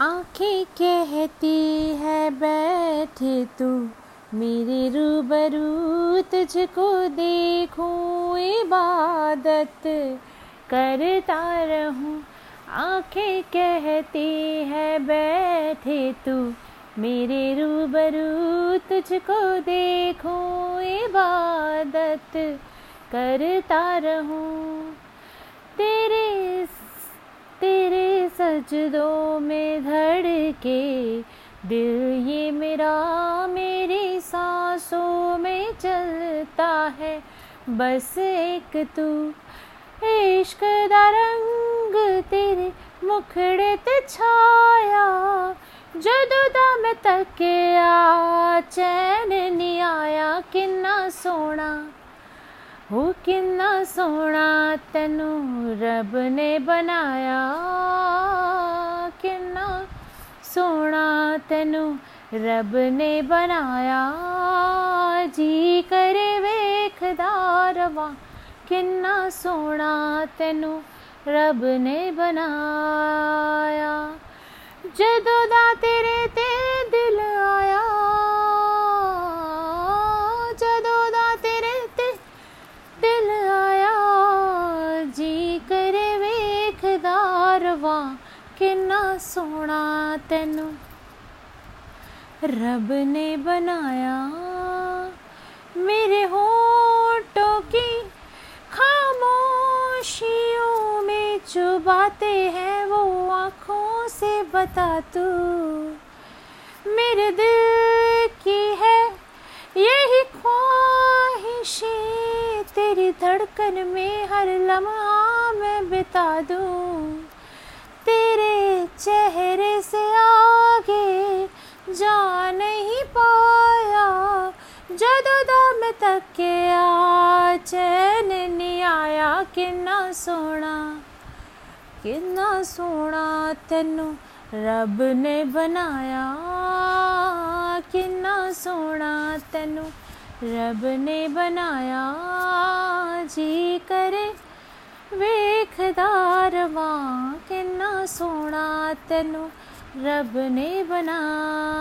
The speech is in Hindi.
आँखें कहती है, बैठे तू, मेरे रूबरू तुझको देखूँ, इबादत करता रहूँ। आँखें कहती है, बैठे तू, मेरे रूबरू तुझको देखूँ, इबादत करता रहूँ। तेरे तेरे सजदों में धड़के, दिल ये मेरा मेरी सांसों में चलता है। बस एक तू, इश्क रंग तेरे मुखड़े ते छाया। जदों दा मैं चैन नहीं आया, किन्ना सोना हो किन्ना सोना तेनू रब ने बनाया। सोना तेनू रब ने बनाया जी करे वेखदा रवा किन्ना सोना तेनू रब ने बनाया जदों दा तेरे ते दिल आया जदों दा तेरे ते दिल आया जी करे वेखदा रवा किन्ना सोना तेनू। रब ने बनाया मेरे होठों की खामोशियों में। जो बातें हैं वो आँखों से बता तू। मेरे दिल की है यही ख्वाहिशें। तेरी धड़कन में हर लम्हा मैं बिता दूँ। चेहरे से आगे जा नहीं पाया। जदों दम तक आ चैन नहीं आया। किन्ना सोना किन्ना सोना तेनु रब ने बनाया। किन्ना सोना तेनू रब ने बनाया। जी करे वे ਵੇਖਦਾ ਰਵਾਂ ਕਿੰਨਾ ਸੋਹਣਾ ਤੈਨੂੰ ਰੱਬ ਨੇ ਬਣਾਇਆ